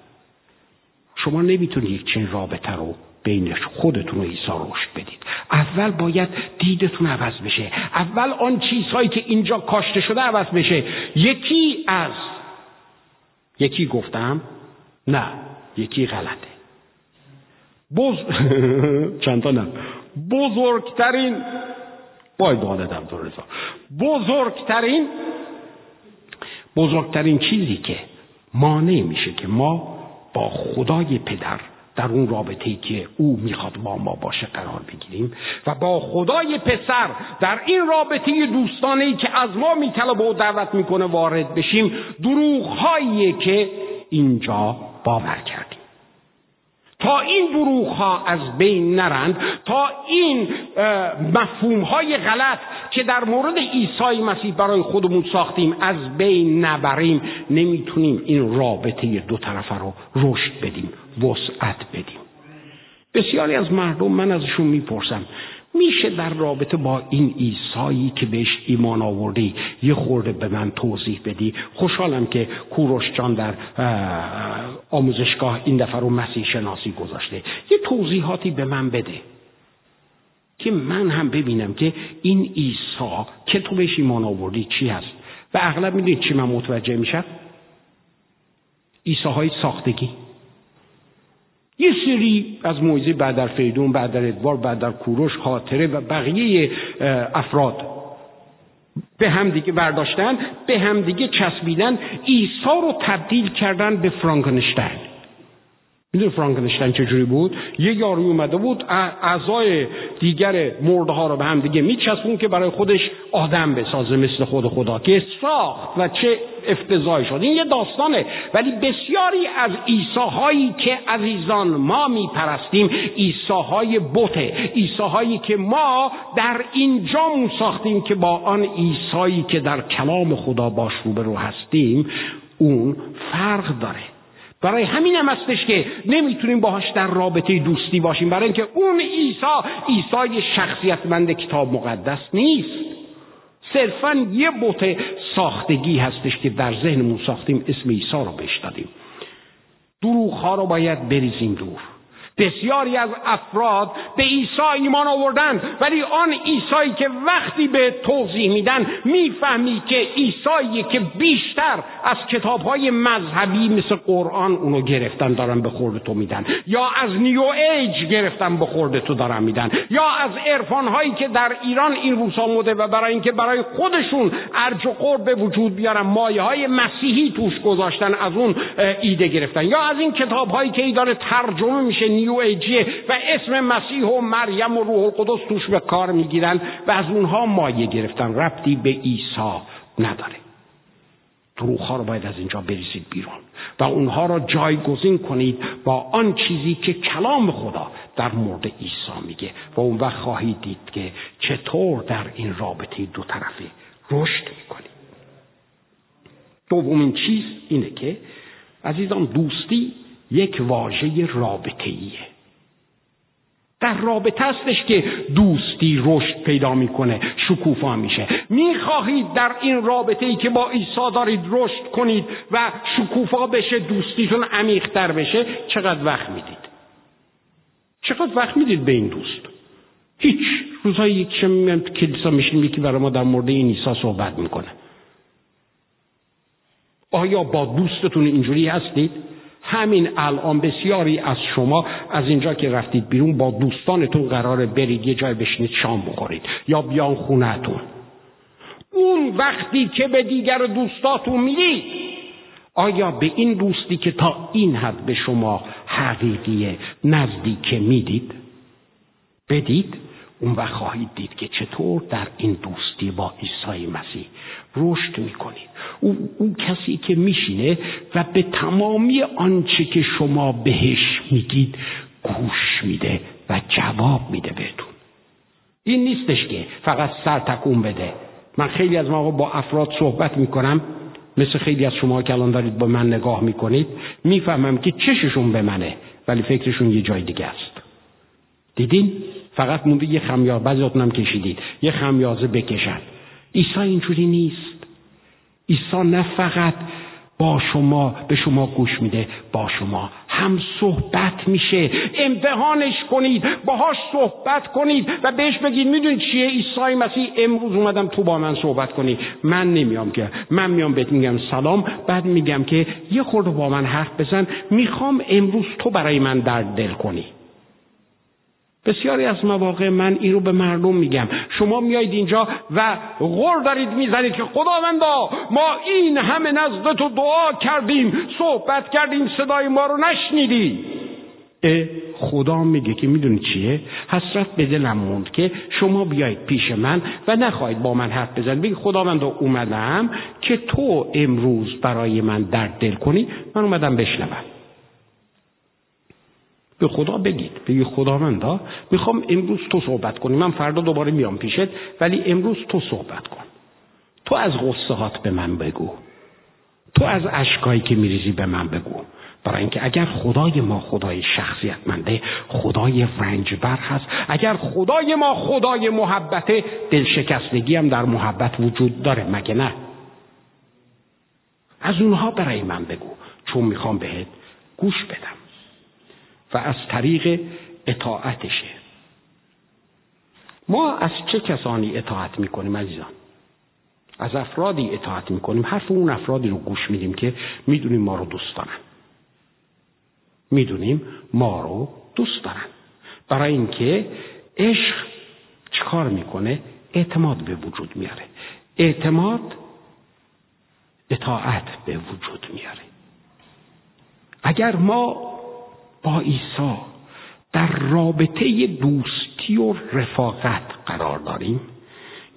شما نمی‌تونید یک چنین رابطه رو بین خودتون و عیسی رشد بدید. اول باید دیدتون عوض بشه. اول آن چیزهایی که اینجا کاشته شده عوض بشه. یکی از یکی گفتم نه. یکی غلطه. بز... چند نه بزرگترین باید دادم دو رضا. بزرگترین بزرگترین چیزی که مانع میشه که ما با خدای پدر در اون رابطه ای که او می‌خواد با ما باشه قرار بگیریم و با خدای پسر در این رابطه دوستانه ای که از ما میطلبه و دعوت می‌کنه وارد بشیم دروغ که اینجا باور کردیم تا این دروغ ها از بین نرند تا این مفهوم های غلط که در مورد عیسی مسیح برای خودمون ساختیم از بین نبریم نمی‌تونیم این رابطه دو طرفه رو رشد بدیم وسعت بدیم. بسیاری از مردم من ازشون می‌پرسم میشه در رابطه با این ایسایی که بهش ایمان آوردی یه خورده به من توضیح بدی. خوشحالم که کوروش جان در آموزشگاه این دفعه رو مسیح شناسی گذاشته. یه توضیحاتی به من بده که من هم ببینم که این ایسا که تو بهش ایمان آوردی چی هست. و اغلب می‌دونید چی من متوجه میشم؟ ایساهای ساختگی. یه سری از موعظه بعد در فیدون بعد در ادوار بعد در کوروش خاطره و بقیه افراد به همدیگه برداشتن به همدیگه چسبیدن عیسی رو تبدیل کردن به فرانکنشتین. می‌دونی فرانکنشتین چجوری بود؟ یه یاروی اومده بود اعضای دیگر مرده ها رو به هم دیگه میچسبون که برای خودش آدم بسازه مثل خود خدا که ساخت و چه افتضاحی شد. این یه داستانه. ولی بسیاری از ایساهایی که عزیزان ما میپرستیم ایساهای بوته ایساهایی که ما در اینجامون ساختیم که با آن ایسایی که در کلام خدا باش روبرو هستیم اون فرق داره. برای همین هم هستش که نمی‌تونیم باهاش در رابطه دوستی باشیم. برای اینکه اون عیسی عیسی شخصیتمند کتاب مقدس نیست. صرفا یه بوت ساختگی هستش که در ذهنمون ساختیم اسم عیسی رو بهش دادیم. دروغ ها رو باید بریزیم دور. بسیاری از افراد به عیسی ایمان آوردن ولی آن عیسایی که وقتی به توضیح میدن می‌فهمی که عیسایی که بیشتر از کتابهای مذهبی مثل قرآن اونو گرفتن دارن به خورد تو میدن. یا از نیو ایج گرفتن به خورد تو دارن میدن. یا از عرفانهایی که در ایران این روز آمده و برای اینکه برای خودشون ارج و قرب به وجود بیارن مایه های مسیحی توش گذاشتن از اون ایده گرفتن. یا از این کتابهایی که ای ترجمه میشه نیو ایجیه و اسم مسیح و مریم و روح القدس توش به کار می‌گیرن و از اونها مایه گرفتن. ربطی به عیسی نداره. ها رو باید از اینجا بریزید بیرون و اونها را جایگزین کنید با آن چیزی که کلام خدا در مورد عیسی میگه و اون وقت خواهید دید که چطور در این رابطه دو طرفه رشد می‌کنید دومین چیز اینه که عزیزان دوستی یک واژه رابطه ایه در رابطه هستش که دوستی رشد پیدا می‌کنه شکوفا میشه. می‌خواهید در این رابطه ای که با عیسی دارید رشد کنید و شکوفا بشه دوستیتون عمیقتر بشه چقدر وقت می‌دید؟ چقدر وقت می‌دید به این دوست؟ هیچ. روزهای یک شمی تو کلیسا میشیم یکی برای ما در مورد این عیسی صحبت می‌کنه. آیا با دوستتون اینجوری هستید؟ همین الان بسیاری از شما از اینجا که رفتید بیرون با دوستانتون قرار برید یه جای بشینید شام بخورید یا بیان خونهتون. اون وقتی که به دیگر دوستاتون می‌دید آیا به این دوستی که تا این حد به شما حقیقیه نزدیک می‌دید؟ بدید؟ اون وقت خواهید دید که چطور در این دوستی با عیسی مسیح رشد می‌کنید. او, او کسی که میشینه و به تمامی آنچه که شما بهش میگید گوش میده و جواب میده بهتون. این نیستش که فقط سر تکون بده. من خیلی از موقع با افراد صحبت می‌کنم مثل خیلی از شما که الان دارید با من نگاه می‌کنید می‌فهمم که چششون به منه ولی فکرشون یه جای دیگه است. دیدین؟ فقط مونده یه خمیازه بعضیاتونم کشیدید. یه خمیازه بکشن. عیسی اینجوری نیست. عیسی نه فقط با شما به شما گوش میده با شما. هم صحبت میشه. امتحانش کنید. باهاش صحبت کنید و بهش بگید می‌دونی چیه؟ عیسی مسیح امروز اومدم تو با من صحبت کنی. من نمیام که. من میام بهت میگم سلام. بعد میگم که یه خورده با من حرف بزن. می‌خوام امروز تو برای من درد دل کنی. بسیاری از مواقع من این رو به مردم میگم. شما میایید اینجا و غور دارید می‌زنید که خداوندا ما این همه نزد تو دعا کردیم صحبت کردیم صدای ما رو نشنیدی. خدا میگه که می‌دونی چیه؟ حسرت به دلم موند که شما بیایید پیش من و نخواهید با من حرف بزنید. بگید خداوندا اومدم که تو امروز برای من درد دل کنی. من اومدم بشنوم. به خدا بگید. بگید خداوندا می‌خوام امروز تو صحبت کنی. من فردا دوباره میام پیشت ولی امروز تو صحبت کن. تو از غصه هات به من بگو. تو از اشکایی که میریزی به من بگو. برای اینکه اگر خدای ما خدای شخصیتمنده خدای رنجبر هست اگر خدای ما خدای محبت دلشکستگی هم در محبت وجود داره مگه نه؟ از اونها برای من بگو. چون می‌خوام بهت گوش بدم. و از طریق اطاعتشه. ما از چه کسانی اطاعت می‌کنیم عزیزان؟ از افرادی اطاعت می‌کنیم. حرف اون افرادی رو گوش میدیم که می‌دونیم ما رو دوست دارن. می‌دونیم ما رو دوست دارن. برای اینکه عشق چیکار می‌کنه؟ اعتماد به وجود میاره. اعتماد اطاعت به وجود میاره. اگر ما با عیسی در رابطه دوستی و رفاقت قرار داریم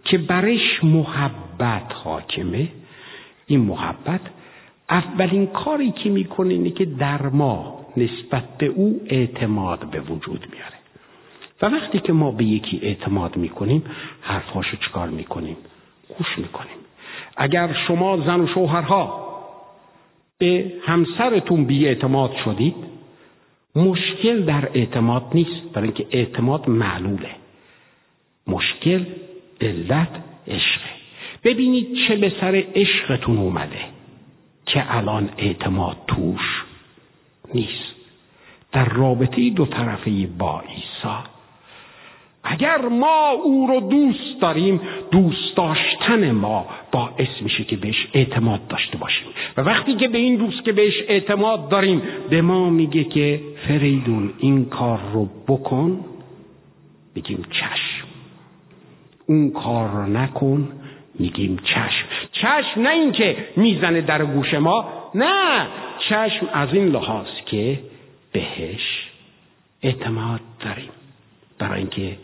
که برش محبت حاکمه. این محبت اولین کاری که می‌کنه اینه که در ما نسبت به او اعتماد به وجود میاره و وقتی که ما به یکی اعتماد می‌کنیم حرفهاشو چکار می‌کنیم؟ گوش می‌کنیم. اگر شما زن و شوهرها به همسرتون بی اعتماد شدید مشکل در اعتماد نیست برای اینکه اعتماد معلوله. مشکل علت عشقه. ببینید چه به سر عشقتون اومده که الان اعتماد توش نیست. در رابطه دو طرفه با عیسی اگر ما او رو دوست داریم دوست داشتن ما باعث میشه که بهش اعتماد داشته باشیم. و وقتی که به این دوست که بهش اعتماد داریم به ما میگه که فریدون این کار رو بکن بگیم چشم. اون کار رو نکن میگیم چشم. چشم نه اینکه می‌زنه در گوش ما نه. چشم از این لحاظ که بهش اعتماد داریم. برای اینکه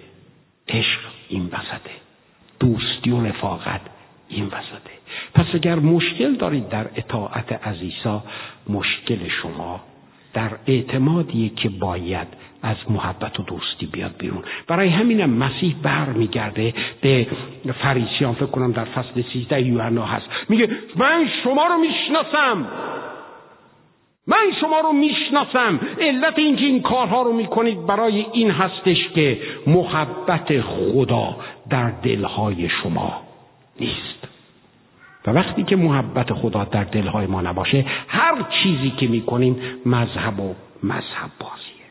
عشق این وسطه. دوستی و رفاقت این وسطه. پس اگر مشکل دارید در اطاعت عزیزا مشکل شما در اعتمادیه که باید از محبت و دوستی بیاد بیرون. برای همینم مسیح بر میگرده به فریسیان فکر کنم در فصل سیزده یوحنا هست. میگه من شما رو می‌شناسم. من شما رو می‌شناسم. علت اینکه این کارها رو می‌کنید برای این هستش که محبت خدا در دلهای شما نیست. و وقتی که محبت خدا در دلهای ما نباشه هر چیزی که می‌کنیم مذهب و مذهب بازیه.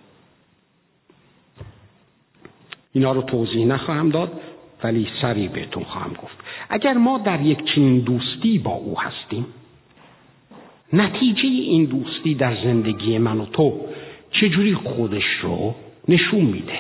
اینا رو توضیح نخواهم داد ولی سری بهتون خواهم گفت. اگر ما در یک چنین دوستی با او هستیم نتیجه این دوستی در زندگی من و تو چجوری خودش رو نشون میده؟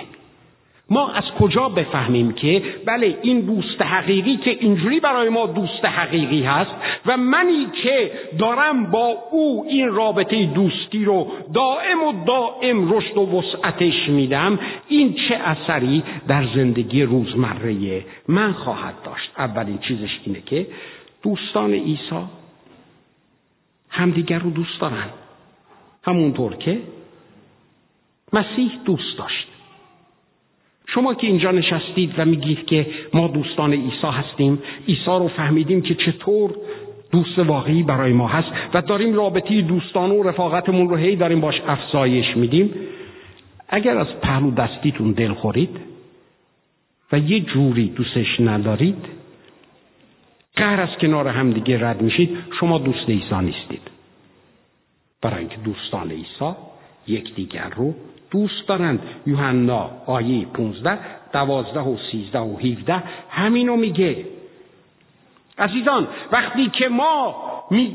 ما از کجا بفهمیم که بله این دوست حقیقی که اینجوری برای ما دوست حقیقی هست و منی که دارم با او این رابطه دوستی رو دائم و دائم رشد و وسعتش میدم این چه اثری در زندگی روزمره من خواهد داشت؟ اولین چیزش اینه که دوستان عیسی همدیگر رو دوست دارن. همونطور که مسیح دوست داشت. شما که اینجا نشستید و میگید که ما دوستان عیسی هستیم عیسی رو فهمیدیم که چطور دوست واقعی برای ما هست و داریم رابطی دوستان و رفاقتمون رو هی داریم باش افزایش میدیم. اگر از پهلو دستیتون دل خورید و یه جوری دوستش ندارید قهر از کنار هم دیگه رد میشید شما دوست عیسی نیستید. برای اینکه دوستان عیسی یکدیگر رو دوست دارند. یوحنا آیه 15 دوازده و سیزده و هیوده همینو میگه. عزیزان وقتی که ما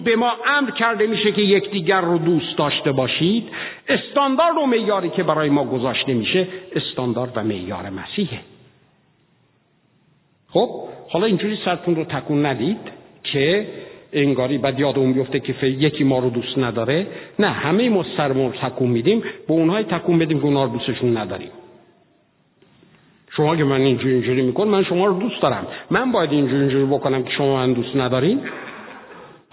به ما امر کرده میشه که یکدیگر رو دوست داشته باشید استاندارد و معیاری که برای ما گذاشته میشه استاندارد و معیار مسیحه. خب؟ حالا اینجوری سرتون رو تکون ندید که انگاری بعد یاد اون بیفته که یکی ما رو دوست نداره. نه همه ما سرمون تکون میدیم به اونهای تکون بدیم که اونها رو دوستشون نداریم. شما که من اینجوری اینجوری میکن من شما رو دوست دارم. من باید اینجوری اینجوری بکنم که شما من دوست ندارین.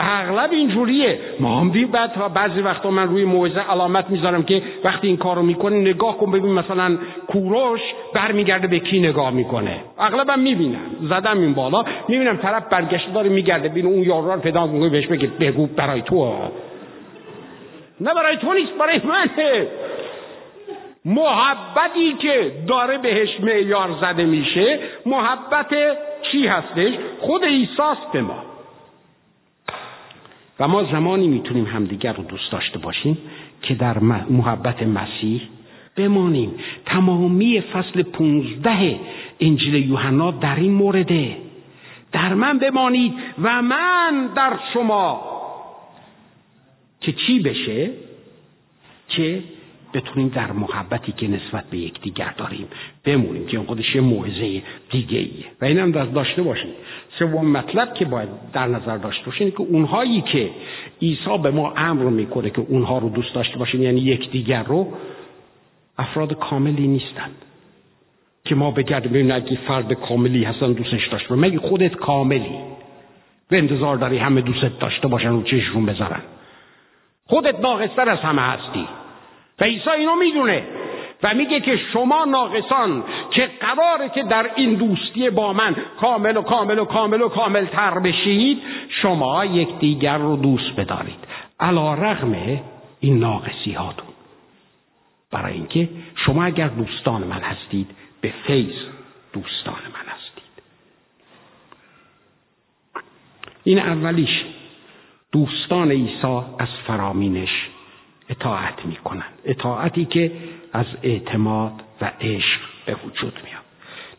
اغلب اینجوریه. ما هم بی بعد بعضی وقتا من روی موعظه علامت می‌ذارم که وقتی این کارو می‌کنه نگاه کن ببین مثلا کوروش برمیگرده به کی نگاه می‌کنه. اغلبم می‌بینم. زدم این بالا. می‌بینم طرف برگشته داره میگرده. بین اون یارو رو پیدا می‌کنه بهش بگه بگو برای تو. نه برای تو نیست برای منه. محبتی که داره بهش معیار زده میشه محبت چی هستش؟ خود ایساست به ما. و ما زمانی می‌تونیم همدیگر رو دوست داشته باشیم که در محبت مسیح بمانیم. تمامی فصل پونزده انجیل یوحنا در این مورده. در من بمانید و من در شما. که چی بشه؟ که بتونیم در محبتی که نسبت به یکدیگر داریم بمونیم. که خودش یه موعظه دیگه ایه و اینم داشته باشید سوم مطلب که باید در نظر داشته باشین که اونهایی که عیسی به ما امر می‌کنه که اونها رو دوست داشته باشیم یعنی یکدیگر رو افراد کاملی نیستند. که ما بگردیم ببینیم اگه فرد کاملی هستن دوستش داشته مگه خودت کاملی؟ به انتظار داری همه دوستت داشته باشن رو چششون بذارن. خودت ناقصتر از همه هستی. و عیسی اینو می‌دونه. و میگه که شما ناقصان که قراره که در این دوستی با من کامل و کامل و کامل و کامل تر بشید شما یکدیگر رو دوست بدارید. علا رغم این ناقصی هاتون برای اینکه شما اگر دوستان من هستید به فیض دوستان من هستید. این اولیش دوستان عیسی از فرامینش اطاعت می‌کنن اطاعتی که از اعتماد و عشق به وجود میاد.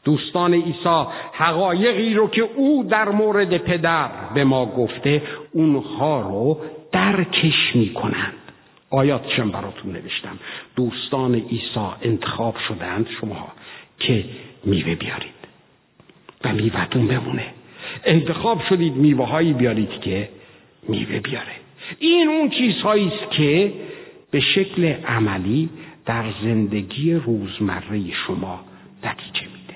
دوستان عیسی حقایقی رو که او در مورد پدر به ما گفته اونها رو درکش می‌کنند. آیاتشم براتون نوشتم. دوستان عیسی انتخاب شدند شما که میوه بیارید و میوهتون بمونه. انتخاب شدید میوه هایی بیارید که میوه بیاره. این اون چیزهایی است که به شکل عملی در زندگی روزمره شما نتیجه میده.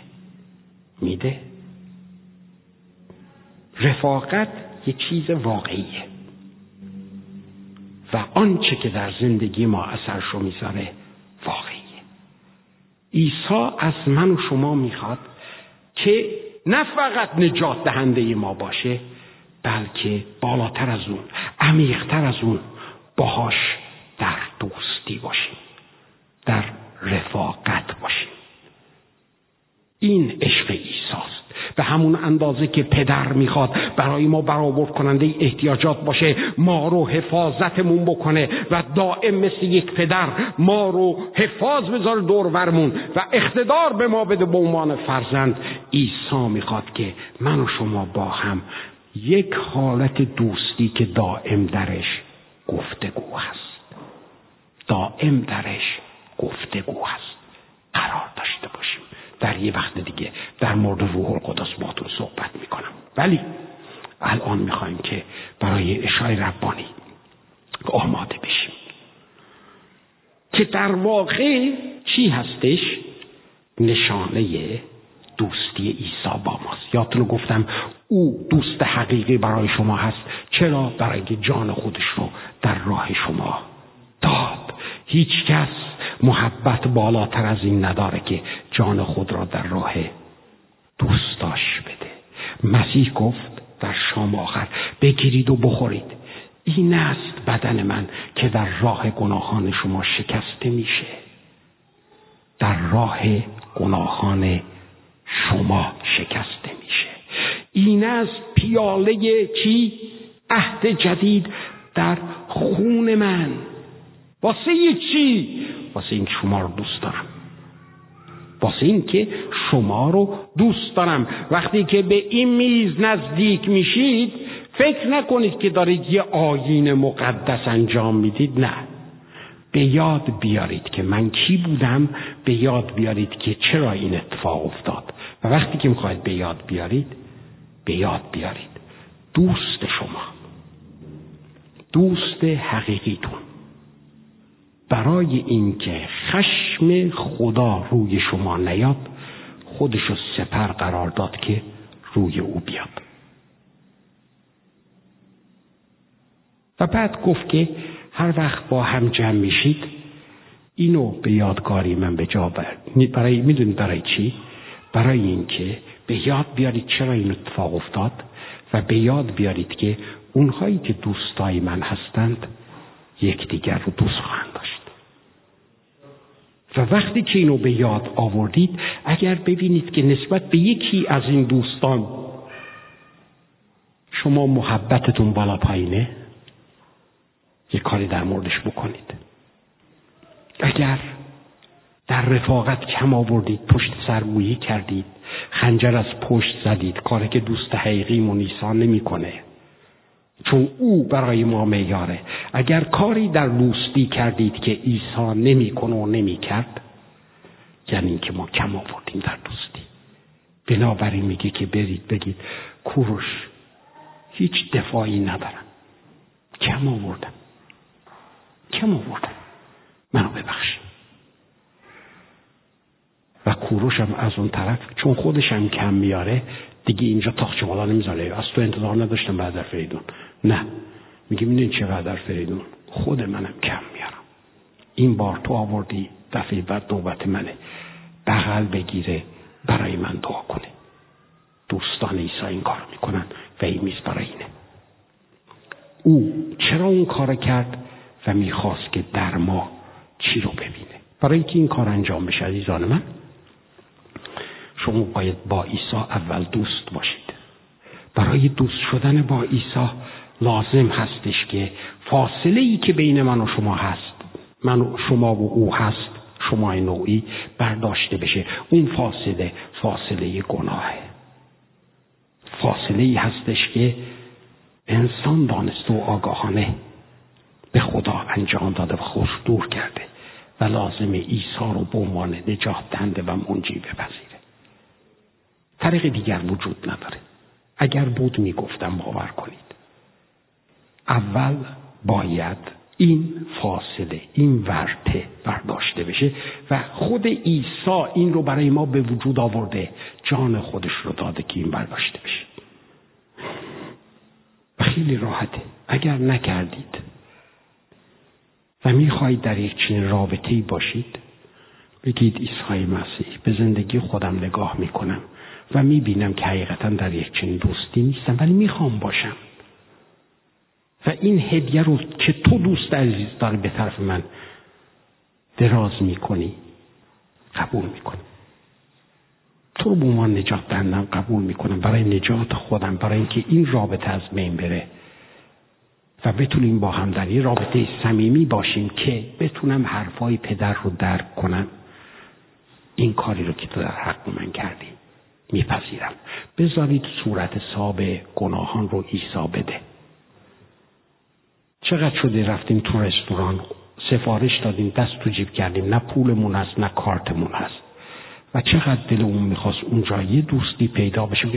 میده؟ رفاقت یه چیز واقعیه. و آنچه که در زندگی ما اثرشو می‌ذاره واقعیه. عیسی از من و شما می‌خواد که نه فقط نجات دهنده ما باشه بلکه بالاتر از اون عمیقتر از اون باهاش در دوستی باشیم در رفاقت باشیم. این عشق ایساست به همون اندازه که پدر می‌خواد برای ما برآورد کننده احتیاجات باشه ما رو حفاظتمون بکنه و دائم مثل یک پدر ما رو حفاظ بذاره دور ورمون و اقتدار به ما بده. به عنوان فرزند عیسی می‌خواد که من و شما با هم یک حالت دوستی که دائم درش گفتگو هست. دائم درش گفتگو هست. قرار داشته باشیم. در یه وقت دیگه در مورد روح القدس باتون صحبت می‌کنم. ولی الان می‌خوایم که برای اشای ربانی آماده بشیم. که در واقع چی هستش؟ نشانه دوستی عیسی با ماست. یادتون گفتم او دوست حقیقی برای شما هست. چرا؟ برای جان خودش رو در راه شما داد. هیچ کس محبت بالاتر از این نداره که جان خود را در راه دوستاش بده. مسیح گفت در شام آخر بگیرید و بخورید. این است بدن من که در راه گناهان شما شکسته میشه. در راه گناهان شما شکسته میشه. این از پیاله چی؟ عهد جدید در خون من. واسه چی؟ واسه این شما رو دوست دارم. واسه این که شما رو دوست دارم. وقتی که به این میز نزدیک میشید فکر نکنید که دارید یه آیین مقدس انجام می‌دید نه. به یاد بیارید که من کی بودم به یاد بیارید که چرا این اتفاق افتاد. و وقتی که می‌خواید به یاد بیارید به یاد بیارید. دوست شما. دوست حقیقیتون. برای اینکه خشم خدا روی شما نیاد خودشو سپر قرار داد که روی او بیاد. و بعد گفت که هر وقت با هم جمع میشید اینو به یادگاری من به جا برای می‌دونید برای چی؟ برای اینکه به یاد بیارید چرا این اتفاق افتاد و به یاد بیارید که اونهایی که دوستای من هستند یکدیگر رو دوست خواهند داشت. و وقتی که اینو به یاد آوردید اگر ببینید که نسبت به یکی از این دوستان شما محبتتون بالا پایینه یه کاری در موردش بکنید. اگر در رفاقت کم آوردید پشت سرگویی کردید خنجر از پشت زدید کاری که دوست حقیقی منیسان نمی‌کنه. چون او برای ما میاره اگر کاری در دوستی کردید که عیسی نمی‌کنه و نمی‌کرد یعنی اینکه ما کم آوردیم در دوستی. بنابراین میگه که برید بگید کوروش هیچ دفاعی ندارم. کم آوردم. کم آوردم. منو ببخشید و کوروشم از اون طرف چون خودشم کم میاره دیگه اینجا تاخچه بالا نمی‌ذاره. از تو انتظار نداشتم بعد فریدون. نه. میگه این چقدر فریدون خود منم کم میارم. این بار تو آوردی دفعه بعد نوبت منه. بغل بگیره برای من دعا کنه. دوستان عیسی این کار می‌کنن و این میز برای اینه. او چرا اون کار کرد و می‌خواست که در ما چی رو ببینه؟ برای اینکه این کار انجام بشه عزیزان من شما باید با عیسی اول دوست باشید. برای دوست شدن با عیسی لازم هستش که فاصله ای که بین من و شما هست من و شما و او هست شما نوعی برداشته بشه. اون فاصله فاصله گناهه فاصله ای هستش که انسان دانسته و آگاهانه به خدا انجام داده و خوش دور کرده و لازم عیسی رو به عنوان نجات دهنده و منجی بپذیره. طریق دیگر وجود نداره. اگر بود می‌گفتم باور کنید. اول باید این فاصله این ورته برداشته بشه و خود عیسی این رو برای ما به وجود آورده جان خودش رو داده که این برداشته بشه. و خیلی راحته. اگر نکردید و می‌خواهید در یک چنین رابطه باشید بگید عیسی مسیح به زندگی خودم نگاه می‌کنم و می‌بینم که حقیقتا در یک چنین دوستی نیستم ولی می‌خوام باشم. و این هدیه رو که تو دوست عزیز داری به طرف من دراز می‌کنی قبول می‌کنم. تو رو به عنوان نجات دهندم قبول می‌کنم. برای نجات خودم برای اینکه این رابطه از بین بره و بتونیم با هم در یه رابطه صمیمی باشیم که بتونم حرفای پدر رو درک کنم. این کاری رو که تو در حق من کردی میپذیرم. بذارید صورت ساب گناهان رو عیسی بده. چقدر شده رفتیم تو رستوران؟ سفارش دادیم دست تو جیب کردیم. نه پولمون هست نه کارتمون هست. و چقدر دلمون می‌خواست اونجا یه دوستی پیدا بشه.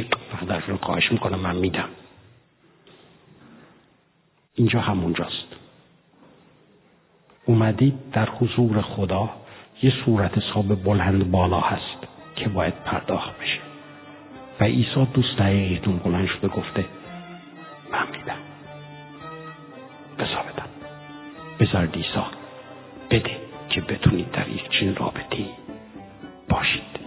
فقط رو خواهش می‌کنم من میدم. اینجا همونجاست. اومدید در حضور خدا یه صورت حساب بلند بالا هست که باید پرداخت بشه. و عیسی دوست دقیقیتون بلند شده گفته من میدم. بذار بدم. بذار دیسا بده که بتونید در یک چین رابطی باشید.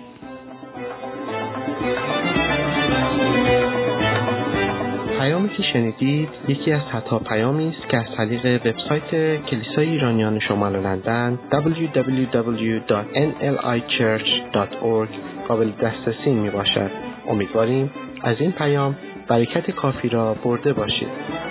پیامی که شنیدید یکی از حتا پیامی است که از طریق وبسایت کلیسای ایرانیان شمال لندن www.nlichurch.org قابل دسترسی می باشد امیدواریم از این پیام برکت کافی را برده باشید.